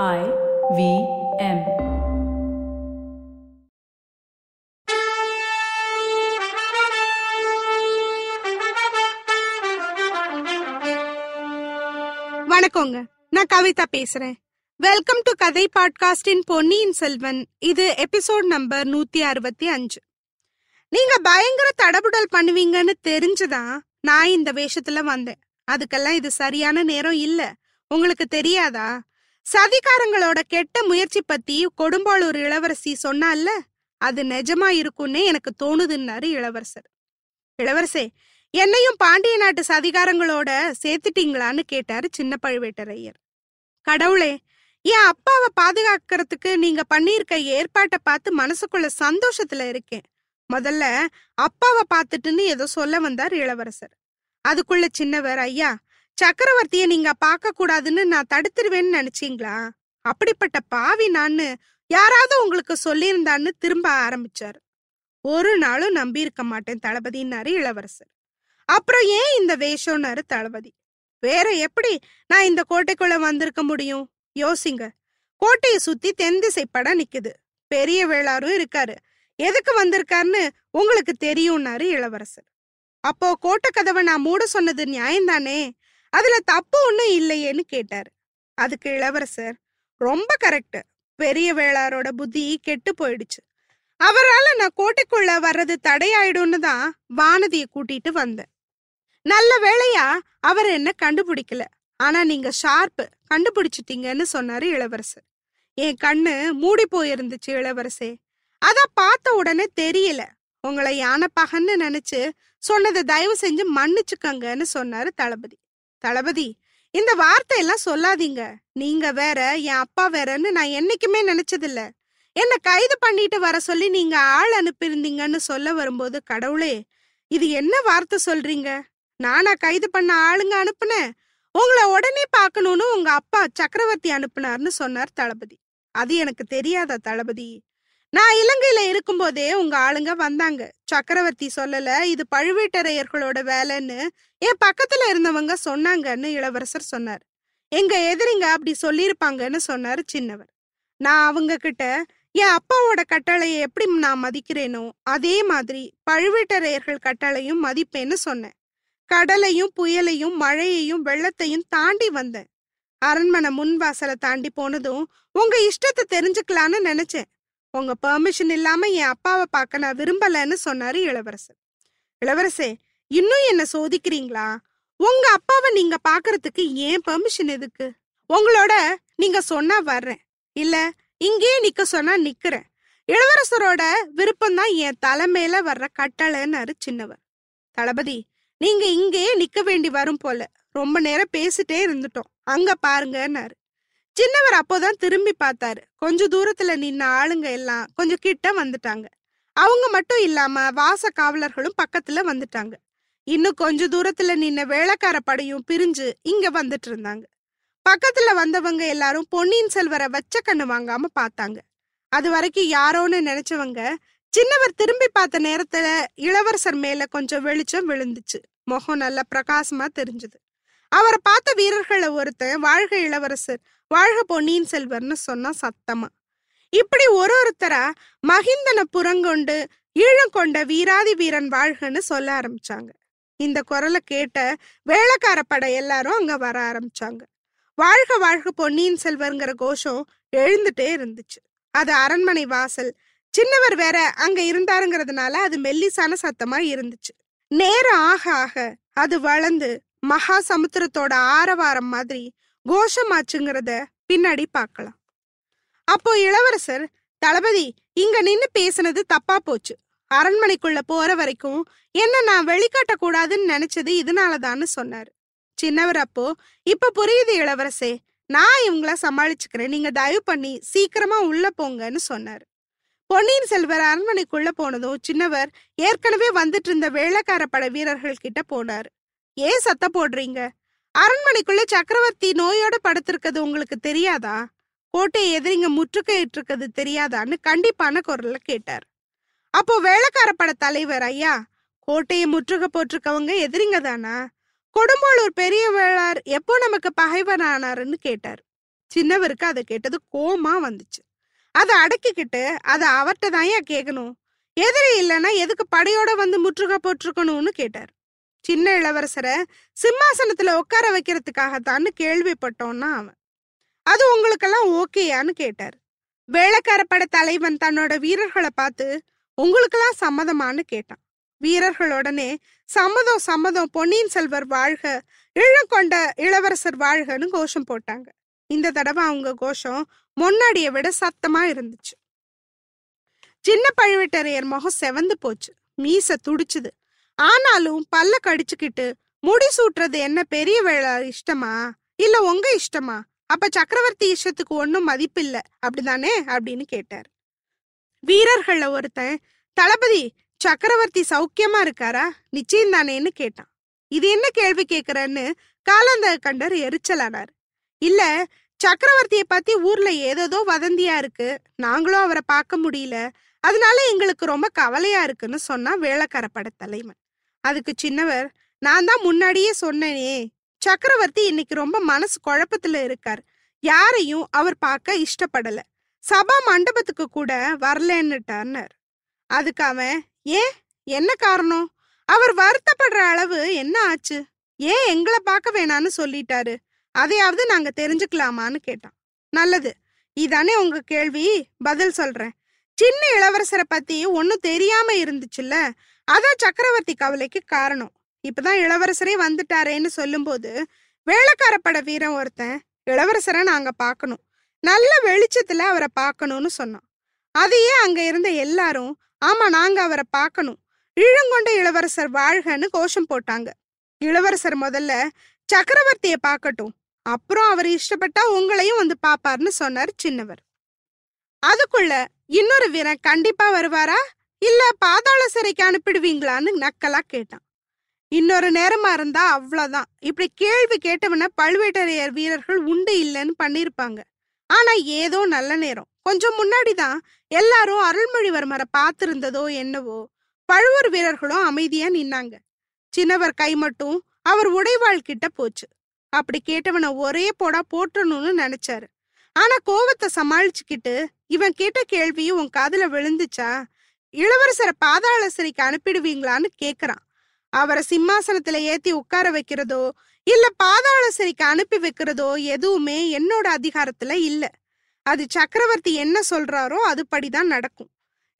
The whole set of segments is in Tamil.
I V M. வணக்கங்க. நான் கவிதா பேசுறேன். வெல்கம் டு கதை பாட்காஸ்டின் பொன்னியின் செல்வன் இது எபிசோட் நம்பர் நூத்தி அறுபத்தி அஞ்சு. நீங்க பயங்கர தடபுடல் பண்ணுவீங்கன்னு தெரிஞ்சுதான் நான் இந்த வேஷத்துல வந்தேன். அதுக்கெல்லாம் இது சரியான நேரம் இல்ல. உங்களுக்கு தெரியாதா? சதிகாரங்களோட கெட்ட முயற்சி பத்தி கொடும்பாளூர் இளவரசி சொன்னால அது நிஜமா இருக்கும்னே எனக்கு தோணுதுன்னாரு இளவரசர். இளவரசே என்னையும் பாண்டிய நாட்டு சதிகாரங்களோட சேர்த்துட்டீங்களான்னு கேட்டாரு சின்ன பழுவேட்டரையர். கடவுளே என் அப்பாவை பாதுகாக்கிறதுக்கு நீங்க பண்ணியிருக்க ஏற்பாட்டை பார்த்து மனசுக்குள்ள சந்தோஷத்துல இருக்கேன். முதல்ல அப்பாவை பார்த்துட்டுன்னு ஏதோ சொல்ல வந்தார் இளவரசர். அதுக்குள்ள சின்னவர் ஐயா சக்கரவர்த்திய நீங்க பார்க்க கூடாதுன்னு நான் தடுத்துருவேன்னு நினைச்சீங்களா? அப்படிப்பட்ட பாவி நான்னு யாராவது உங்களுக்கு சொல்லியிருந்தான்னு திரும்ப ஆரம்பிச்சாரு. ஒரு நாளும் நம்பி இருக்க மாட்டேன் தளபதினாரு இளவரசர். அப்புறம் ஏன் இந்த வேஷம்னாரு தளபதி? வேற எப்படி நான் இந்த கோட்டைக்குள்ள வந்திருக்க முடியும்? யோசிங்க. கோட்டையை சுத்தி தென் திசை படம் நிக்குது. பெரிய வேளாரும் இருக்காரு. எதுக்கு வந்திருக்காருன்னு உங்களுக்கு தெரியும்னாரு இளவரசர். அப்போ கோட்டை கதவை நான் மூட சொன்னது நியாயம்தானே? அதுல தப்பு ஒன்றும் இல்லையேன்னு கேட்டாரு. அதுக்கு இளவரசர் ரொம்ப கரெக்ட். பெரிய வேளாரோட புத்தி கெட்டு போயிடுச்சு. அவரால நான் கோட்டைக்குள்ள வர்றது தடையாயிடும்னு தான் வானதியை கூட்டிட்டு வந்தேன். நல்ல வேளையா அவர் என்ன கண்டுபிடிக்கல. ஆனா நீங்க ஷார்ப்பு கண்டுபிடிச்சிட்டீங்கன்னு சொன்னாரு இளவரசர். என் கண்ணு மூடி போயிருந்துச்சு இளவரசே. அத பார்த்த உடனே தெரியல. உங்களை யானை பகன்னு நினைச்சு சொன்னதை தயவு செஞ்சு மன்னிச்சுக்கங்கன்னு சொன்னாரு தளபதி. தளபதி இந்த வார்த்தையெல்லாம் சொல்லாதீங்க. நீங்க வேற என் அப்பா வேறன்னு நான் என்னைக்குமே நினைச்சதில்ல. என்ன கைது பண்ணிட்டு வர சொல்லி நீங்க ஆள் அனுப்பியிருந்தீங்கன்னு சொல்ல வரும்போது கடவுளே இது என்ன வார்த்தை சொல்றீங்க? நானா கைது பண்ண ஆளுங்க அனுப்புனேன். உங்களை உடனே பார்க்கணும்னு உங்க அப்பா சக்கரவர்த்தி அனுப்புனார்னு சொன்னார் தளபதி. அது எனக்கு தெரியாதா தளபதி? நான் இலங்கையில இருக்கும்போதே உங்க ஆளுங்க வந்தாங்க. சக்கரவர்த்தி சொல்லல இது பழுவேட்டரையர்களோட வேலைன்னு என் பக்கத்துல இருந்தவங்க சொன்னாங்கன்னு இளவரசர் சொன்னார். எங்க எதிரிங்க அப்படி சொல்லியிருப்பாங்கன்னு சொன்னாரு சின்னவர். நான் அவங்க கிட்ட என் அப்பாவோட கட்டளையை எப்படி நான் மதிக்கிறேனோ அதே மாதிரி பழுவேட்டரையர்கள் கட்டளையும் மதிப்பேன்னு சொன்னேன். கடலையும் புயலையும் மழையையும் வெள்ளத்தையும் தாண்டி வந்தேன். அரண்மனை முன்வாசலை தாண்டி போனதும் உங்க இஷ்டத்தை தெரிஞ்சுக்கலான்னு நினைச்சேன். உங்க பெர்மிஷன் இல்லாம என் அப்பாவை பார்க்க நான் விரும்பலன்னு சொன்னாரு இளவரசர். இளவரசே இன்னும் என்ன சோதிக்கிறீங்களா? உங்க அப்பாவை நீங்க பாக்குறதுக்கு ஏன் பெர்மிஷன் எதுக்கு? உங்களோட நீங்க சொன்னா வர்றேன். இல்ல இங்கேயே நிக்க சொன்னா நிக்கிறேன். இளவரசரோட விருப்பம் தான் என் தலைமையில வர்ற கட்டளைன்னாரு சின்னவர். தளபதி நீங்க இங்கேயே நிக்க வேண்டி வரும் போல. ரொம்ப நேரம் பேசிட்டே இருந்துட்டோம். அங்க பாருங்கன்னாரு. சின்னவர் அப்போதான் திரும்பி பார்த்தாரு. கொஞ்ச தூரத்துல நின்ன ஆளுங்க எல்லாம் கொஞ்சம் கிட்ட வந்துட்டாங்க. அவங்க மட்டும் இல்லாம வாச காவலர்களும் பக்கத்துல வந்துட்டாங்க. இன்னும் கொஞ்ச தூரத்துல நின்ன வேலைக்கார படையும் பிரிஞ்சு இங்க வந்துட்டு இருந்தாங்க. பக்கத்துல வந்தவங்க எல்லாரும் பொன்னியின் செல்வரை வச்ச கண்ணு வாங்காம பார்த்தாங்க. அது வரைக்கும் யாரோன்னு நினைச்சவங்க சின்னவர் திரும்பி பார்த்த நேரத்துல இளவரசர் மேல கொஞ்சம் வெளிச்சம் விழுந்துச்சு. முகம் நல்லா பிரகாசமா தெரிஞ்சது. அவரை பார்த்த வீரர்களை ஒருத்தன் வாழ்க இளவரசர் வாழ்க பொன்னியின் செல்வர்னு சொன்னா சத்தமா. இப்படி ஒரு ஒருத்தரா மகிந்தனை புறங்கொண்டு ஈழம் கொண்ட வீராதி வீரன் வாழ்கன்னு சொல்ல ஆரம்பிச்சாங்க. இந்த குரலை கேட்ட வேலைக்கார படை எல்லாரும் அங்க வர ஆரம்பிச்சாங்க. வாழ்க வாழ்க பொன்னியின் செல்வர்ங்கிற கோஷம் எழுந்துட்டே இருந்துச்சு. அது அரண்மனை வாசல். சின்னவர் வேற அங்க இருந்தாருங்கிறதுனால அது மெல்லிசான சத்தமா இருந்துச்சு. நேரம் ஆக ஆக அது வளர்ந்து மகா சமுத்திரத்தோட ஆரவாரம் மாதிரி கோஷமாச்சுங்கிறத பின்னாடி பார்க்கலாம். அப்போ இளவரசர் தளபதி இங்க நின்னு பேசுனது தப்பா போச்சு. அரண்மனைக்குள்ள போற வரைக்கும் என்ன நான் வெளிக்காட்ட கூடாதுன்னு நினைச்சது இதனாலதான்னு சொன்னாரு. சின்னவர் அப்போ இப்ப புரியுது இளவரசே நான் இவங்கள சமாளிச்சுக்கிறேன். நீங்க தயவு பண்ணி சீக்கிரமா உள்ள போங்கன்னு சொன்னாரு. பொன்னியின் செல்வர் அரண்மனைக்குள்ள போனதும் சின்னவர் ஏற்கனவே வந்துட்டு இருந்த வேலைக்கார படை வீரர்கள் கிட்ட போனாரு. ஏன் சத்த போடுறீங்க? அரண்மனைக்குள்ள சக்கரவர்த்தி நோயோட படுத்திருக்கிறது உங்களுக்கு தெரியாதா? கோட்டை எதிரிங்க முற்றுகையிட்டு இருக்கிறது தெரியாதான்னு கண்டிப்பான குரல்ல கேட்டார். அப்போ வேலைக்கார பட தலைவர் ஐயா கோட்டையை முற்றுகை போட்டிருக்கவங்க எதிரிங்க தானா? கொடும்பாளூர் பெரிய வேளார் எப்போ நமக்கு பகைவரானாருன்னு கேட்டார். சின்னவருக்கு அதை கேட்டது கோமா வந்துச்சு. அதை அடக்கிக்கிட்டு அதை அவர்கிட்ட தான் ஏன் கேட்கணும் எதிரி இல்லைன்னா எதுக்கு படையோட வந்து முற்றுகை போட்டிருக்கணும்னு கேட்டார். சின்ன இளவரசரை சிம்மாசனத்துல உட்கார வைக்கிறதுக்காகத்தான்னு கேள்விப்பட்டோன்னா அவன். அது உங்களுக்கெல்லாம் ஓகேயான்னு கேட்டார். வேளக்காரப்பட தலைவன் தன்னோட வீரர்களை பார்த்து உங்களுக்கெல்லாம் சம்மதமான்னு கேட்டான். வீரர்களுடனே சம்மதம் சம்மதம் பொன்னியின் செல்வர் வாழ்க இளங்கொண்ட இளவரசர் வாழ்கன்னு கோஷம் போட்டாங்க. இந்த தடவை அவங்க கோஷம் முன்னாடியை விட சத்தமா இருந்துச்சு. சின்ன பழுவேட்டரையர் முகம் செவந்து போச்சு. மீச துடிச்சுது. ஆனாலும் பல்ல கடிச்சுக்கிட்டு முடி சூட்டுறது என்ன பெரிய வேலை இஷ்டமா? இல்ல உங்க இஷ்டமா? அப்ப சக்கரவர்த்தி இஷ்டத்துக்கு ஒன்னும் மதிப்பில்ல. அப்படிதானே அப்படின்னு கேட்டார். வீரர்கள்ல ஒருத்தன் தளபதி சக்கரவர்த்தி சௌக்கியமா இருக்காரா? நிச்சயம் தானேன்னு கேட்டான். இது என்ன கேள்வி கேக்குறன்னு காலந்த கண்டர் எரிச்சலானார். இல்ல சக்கரவர்த்தியை பத்தி ஊர்ல ஏதேதோ வதந்தியா இருக்கு. நாங்களும் அவரை பார்க்க முடியல. அதனால எங்களுக்கு ரொம்ப கவலையா இருக்குன்னு சொன்னா வேளக்கார பட தலைவன். அதுக்கு சின்னவர் நான் தான் முன்னாடியே சொன்னேனே. சக்கரவர்த்தி இன்னைக்கு ரொம்ப மனசு குழப்பத்துல இருக்கார். யாரையும் அவர் பார்க்க இஷ்டப்படல. சபா மண்டபத்துக்கு கூட வரலன்னுட்டார்னார். அதுக்கு அவன் ஏன்? என்ன காரணம்? அவர் வருத்தப்படுற அளவு என்ன ஆச்சு? ஏன் எங்களை பார்க்க வேணான்னு சொல்லிட்டாரு? அதையாவது நாங்க தெரிஞ்சுக்கலாமான்னு கேட்டான். நல்லது. இதானே உங்க கேள்வி? பதில் சொல்றேன். சின்ன இளவரசரை பத்தி ஒன்னும் தெரியாம இருந்துச்சுல்ல? அதான் சக்கரவர்த்தி கவலைக்கு காரணம். இப்பதான் இளவரசரே வந்துட்டாரேன்னு சொல்லும்போது வேளக்காரப்பட வீரன் ஒருத்தன் இளவரசரை நாங்க பார்க்கணும். நல்ல வெளிச்சத்துல அவரை பார்க்கணும்னு சொன்னான். அதையே அங்க இருந்த எல்லாரும் ஆமா நாங்க அவரை பார்க்கணும். இழங்கொண்ட இளவரசர் வாழ்கன்னு கோஷம் போட்டாங்க. இளவரசர் முதல்ல சக்கரவர்த்திய பார்க்கட்டும். அப்புறம் அவர் இஷ்டப்பட்டா உங்களையும் வந்து பாப்பார்னு சொன்னார் சின்னவர். அதுக்குள்ள இன்னொரு வீரன் கண்டிப்பா வருவாரா? இல்ல பாதாள சிறைக்கு அனுப்பிடுவீங்களான்னு நக்கலா கேட்டான். இன்னொரு நேரமா இருந்தா அவ்வளவுதான். இப்படி கேள்வி கேட்டவன பழுவேட்டரையர் வீரர்கள் உண்டு இல்லைன்னு பண்ணிருப்பாங்க ஆனா ஏதோ நல்ல நேரம். கொஞ்சம் முன்னாடி தான் எல்லாரும் அருள்மொழிவர்மரை பார்த்திருந்ததோ என்னவோ பழுவூர் வீரர்களும் அமைதியா நின்னாங்க. சின்னவர் கை மட்டும் அவர் உடைவாள் கிட்ட போச்சு. அப்படி கேட்டவனை ஒரே போடா போட்டணும்னு நினைச்சாரு. ஆனா கோவத்தை சமாளிச்சுக்கிட்டு இவன் கேட்ட கேள்வியும் உன் காதுல விழுந்துச்சா? இளவரசரை பாதாள சிறைக்கு அனுப்பிடுவீங்களான்னு கேக்குறான். அவரை சிம்மாசனத்துல ஏத்தி உட்கார வைக்கிறதோ இல்ல பாதாள சிறைக்கு அனுப்பி வைக்கிறதோ எதுவுமே என்னோட அதிகாரத்துல இல்ல. அது சக்கரவர்த்தி என்ன சொல்றாரோ அதுபடிதான் நடக்கும்.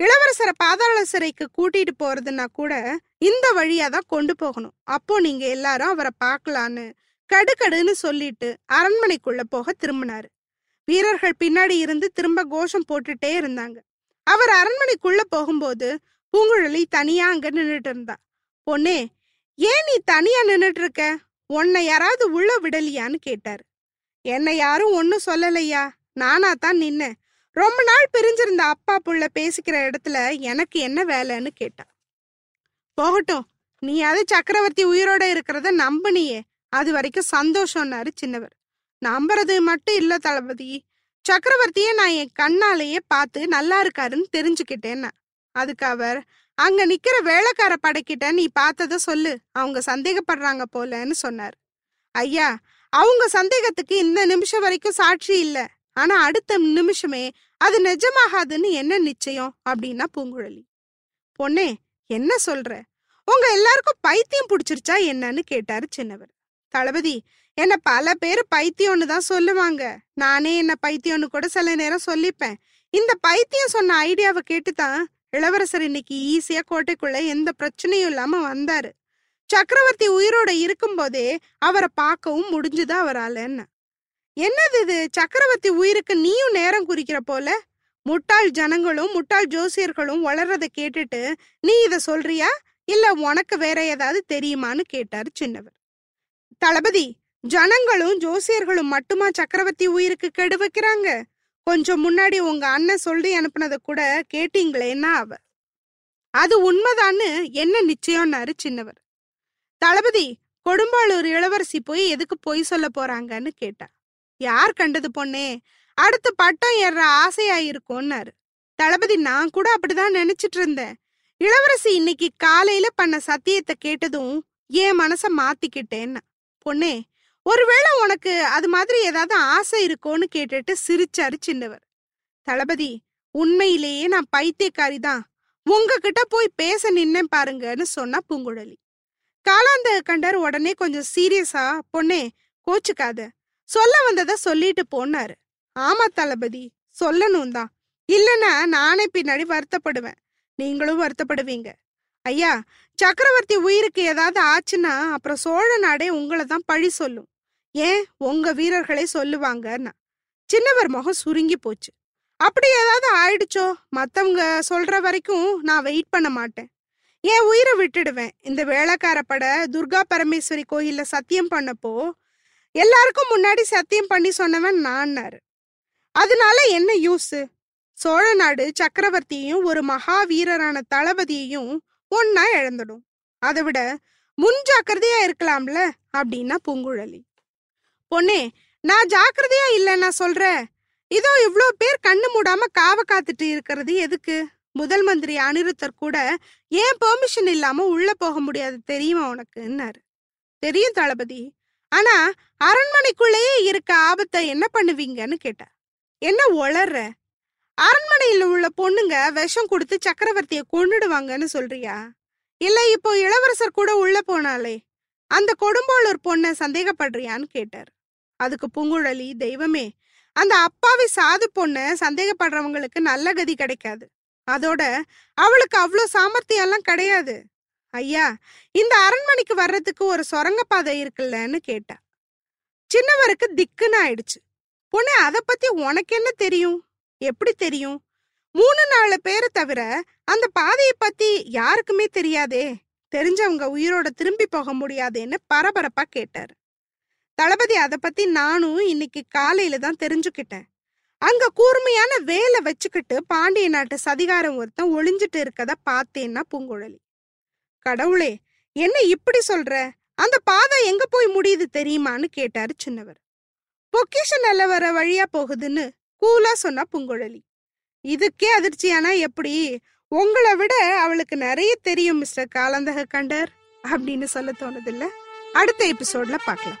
இளவரசரை பாதாள சிறைக்கு கூட்டிட்டு போறதுன்னா கூட இந்த வழியா தான் கொண்டு போகணும். அப்போ நீங்க எல்லாரும் அவரை பார்க்கலான்னு கடுக்கடுன்னு சொல்லிட்டு அரண்மனைக்குள்ள போக திரும்பினாரு. வீரர்கள் பின்னாடி இருந்து திரும்ப கோஷம் போட்டுட்டே இருந்தாங்க. அவர் அரண்மனைக்குள்ள போகும்போது பூங்குழலி தனியா அங்க நின்றுட்டு இருந்தா. பொண்ணே ஏன் நீ தனியா நின்னுட்டு இருக்க உன்னை யாராவது உள்ள விடலியான்னு கேட்டாரு. என்னை யாரும் ஒன்னும் சொல்லலையா? நானா தான் நின்னேன். ரொம்ப நாள் பிரிஞ்சிருந்த அப்பா புள்ள பேசிக்கிற இடத்துல எனக்கு என்ன வேலைன்னு கேட்டா. போகட்டும் நீ அது சக்கரவர்த்தி உயிரோட இருக்கிறத நம்புனியே. அது வரைக்கும் சந்தோஷம்னாரு சின்னவர். நம்புறது மட்டும் இல்ல தளபதி. சக்கரவர்த்திய நான் என் கண்ணாலேயே பார்த்து நல்லா இருக்காருன்னு தெரிஞ்சுக்கிட்டேன்னா. அதுக்கு அவர் அங்க நிக்கிற வேலைக்கார படைக்கிட்ட நீ பார்த்தத சொல்லு. அவங்க சந்தேகப்படுறாங்க போலன்னு சொன்னார். ஐயா அவங்க சந்தேகத்துக்கு இந்த நிமிஷம் வரைக்கும் சாட்சி இல்ல. ஆனா அடுத்த நிமிஷமே அது நிஜமாகாதுன்னு என்ன நிச்சயம்? அப்படின்னா பூங்குழலி. பொண்ணே என்ன சொல்ற? உங்க எல்லாருக்கும் பைத்தியம் பிடிச்சிருச்சா என்னன்னு கேட்டாரு சின்னவர். தளபதி என்ன பல பேர் பைத்தியம்னு தான் சொல்லுவாங்க. நானே என்ன பைத்தியம்னு கூட சில நேரம் சொல்லிப்பேன். இந்த பைத்தியம் சொன்ன ஐடியாவை கேட்டுதான் இளவரசர் இன்னைக்கு ஈஸியா கோட்டைக்குள்ள எந்த பிரச்சனையும் இல்லாம வந்தாரு. சக்கரவர்த்தி உயிரோட இருக்கும்போதே அவரை பார்க்கவும் முடிஞ்சுதா அவராலன்னு. என்னது இது? சக்கரவர்த்தி உயிருக்கு நீயும் நேரம் குறிக்கிற போல? முட்டாள் ஜனங்களும் முட்டாள் ஜோசியர்களும் வளர்றத கேட்டுட்டு நீ இத சொல்றியா? இல்ல உனக்கு வேற ஏதாவது தெரியுமான்னு கேட்டாரு சின்னவர். தளபதி ஜனங்களும் ஜோசியர்களும் மட்டுமா சக்கரவர்த்தி உயிருக்கு கெடு வைக்கிறாங்க? கொஞ்சம் முன்னாடி உங்க அண்ணன் சொல்லி அனுப்புனத கூட கேட்டீங்களேன்னா அவ? அது உண்மைதான்னு என்ன நிச்சயம்னாரு சின்னவர். தளபதி கொடும்பாளூர் இளவரசி போய் எதுக்கு பொய் சொல்ல போறாங்கன்னு கேட்டா. யார் கண்டது பொண்ணே? அடுத்து பட்டம் ஏற ஆசையா இருக்கும்னாரு தளபதி நான் கூட அப்படிதான் நினைச்சிட்டு இருந்தேன். இளவரசி இன்னைக்கு காலையில பண்ண சத்தியத்தை கேட்டதும் என் மனச மாத்திக்கிட்டேன்னா. பொண்ணே ஒருவேளை உனக்கு அது மாதிரி ஏதாவது ஆசை இருக்கோன்னு கேட்டுட்டு சிரிச்சாரு சின்னவர். தளபதி உண்மையிலேயே நான் பைத்தியக்காரி தான். உங்ககிட்ட போய் பேச நின்னேன் பாருங்கன்னு சொன்னா பூங்குழலி. காலாந்த கண்டர் உடனே கொஞ்சம் சீரியஸா பொண்ணே கோச்சுக்காத. சொல்ல வந்ததை சொல்லிட்டு போனாரு ஆமா தளபதி சொல்லணும் தான். இல்லைன்னா நானே பின்னாடி வருத்தப்படுவேன். நீங்களும் வருத்தப்படுவீங்க. ஐயா சக்கரவர்த்தி உயிருக்கு ஏதாவது ஆச்சுன்னா அப்புறம் சோழ நாடே உங்களை தான் பழி சொல்லும். ஏன் உங்க வீரர்களே சொல்லுவாங்கன்னா. சின்னவர் முகம் சுருங்கி போச்சு. அப்படி ஏதாவது ஆயிடுச்சோ? மத்தவங்க சொல்ற வரைக்கும் நான் வெயிட் பண்ண மாட்டேன். என் உயிரை விட்டுடுவேன். இந்த வேலைக்கார பட துர்கா பரமேஸ்வரி கோயில்ல சத்தியம் பண்ணப்போ எல்லாருக்கும் முன்னாடி சத்தியம் பண்ணி சொன்னவன் நான்னாரு. அதனால என்ன யூஸ் சோழ நாடு சக்கரவர்த்தியையும் ஒரு மகாவீரரான தளபதியையும் ஒன்னா இழந்துடும். அதை விட முன் ஜாக்கிரதையா இருக்கலாம்ல? அப்படின்னா பூங்குழலி. பொண்ணே நான் ஜாக்கிரதையா இல்ல நான் சொல்றேன். இதோ இவ்ளோ பேர் கண்ணு மூடாம காவ காத்துட்டு இருக்கிறது எதுக்கு? முதல் மந்திரி அனிருத்தர் கூட ஏன் பெர்மிஷன் இல்லாம உள்ள போக முடியாது தெரியுமா உனக்குன்னாரு. தெரியும் தளபதி. ஆனா அரண்மனைக்குள்ளேயே இருக்க ஆபத்தை என்ன பண்ணுவீங்கன்னு கேட்டா என்ன ஒளர்ற அரண்மனையில உள்ள பொண்ணுங்க விஷம் கொடுத்து சக்கரவர்த்திய கொண்டுடுவாங்கன்னு சொல்றியா? இல்ல இப்போ இளவரசர் கூட உள்ள போனாலே அந்த கொடும்பாளூர் பொண்ண சந்தேகப்படுறியான்னு கேட்டார். அதுக்கு பூங்குழலி தெய்வமே அந்த அப்பாவி சாது பொண்ண சந்தேகப்படுறவங்களுக்கு நல்ல கதி கிடைக்காது. அதோட அவளுக்கு அவ்வளோ சாமர்த்தியெல்லாம் கிடையாது. ஐயா இந்த அரண்மனைக்கு வர்றதுக்கு ஒரு சுரங்கப்பாதை இருக்குல்லன்னு கேட்டா. சின்னவருக்கு திக்குன்னு ஆயிடுச்சு. பொண்ணு அதை பத்தி உனக்கு என்ன தெரியும்? எப்படி தெரியும்? மூணு நாலு பேரை தவிர அந்த பாதையை பத்தி யாருக்குமே தெரியாதே. தெரிஞ்சவங்க உயிரோட திரும்பி போக முடியாதேன்னு பரபரப்பா கேட்டாரு. தளபதி அத பத்தி நானும் இன்னைக்கு காலையில தான் தெரிஞ்சுக்கிட்டேன். அங்க கூர்மையான வேலை வச்சுக்கிட்டு பாண்டிய நாட்டு சதிகாரம் ஒருத்தன் ஒளிஞ்சிட்டு இருக்கத பார்த்தேன்னா பூங்குழலி. கடவுளே என்ன இப்படி சொல்ற? அந்த பாதை எங்க போய் முடியுது தெரியுமான்னு கேட்டாரு சின்னவர். பொக்கிஷ நிலவர வழியா போகுதுன்னு கூலா சொன்னா பூங்குழலி. இதுக்கே அதிர்ச்சியானா எப்படி? உங்களை விட அவளுக்கு நிறைய தெரியும் மிஸ்டர் காலந்தக கண்டர் அப்படின்னு சொல்ல தோணுதில்ல. அடுத்த எபிசோட்ல பார்க்கலாம்.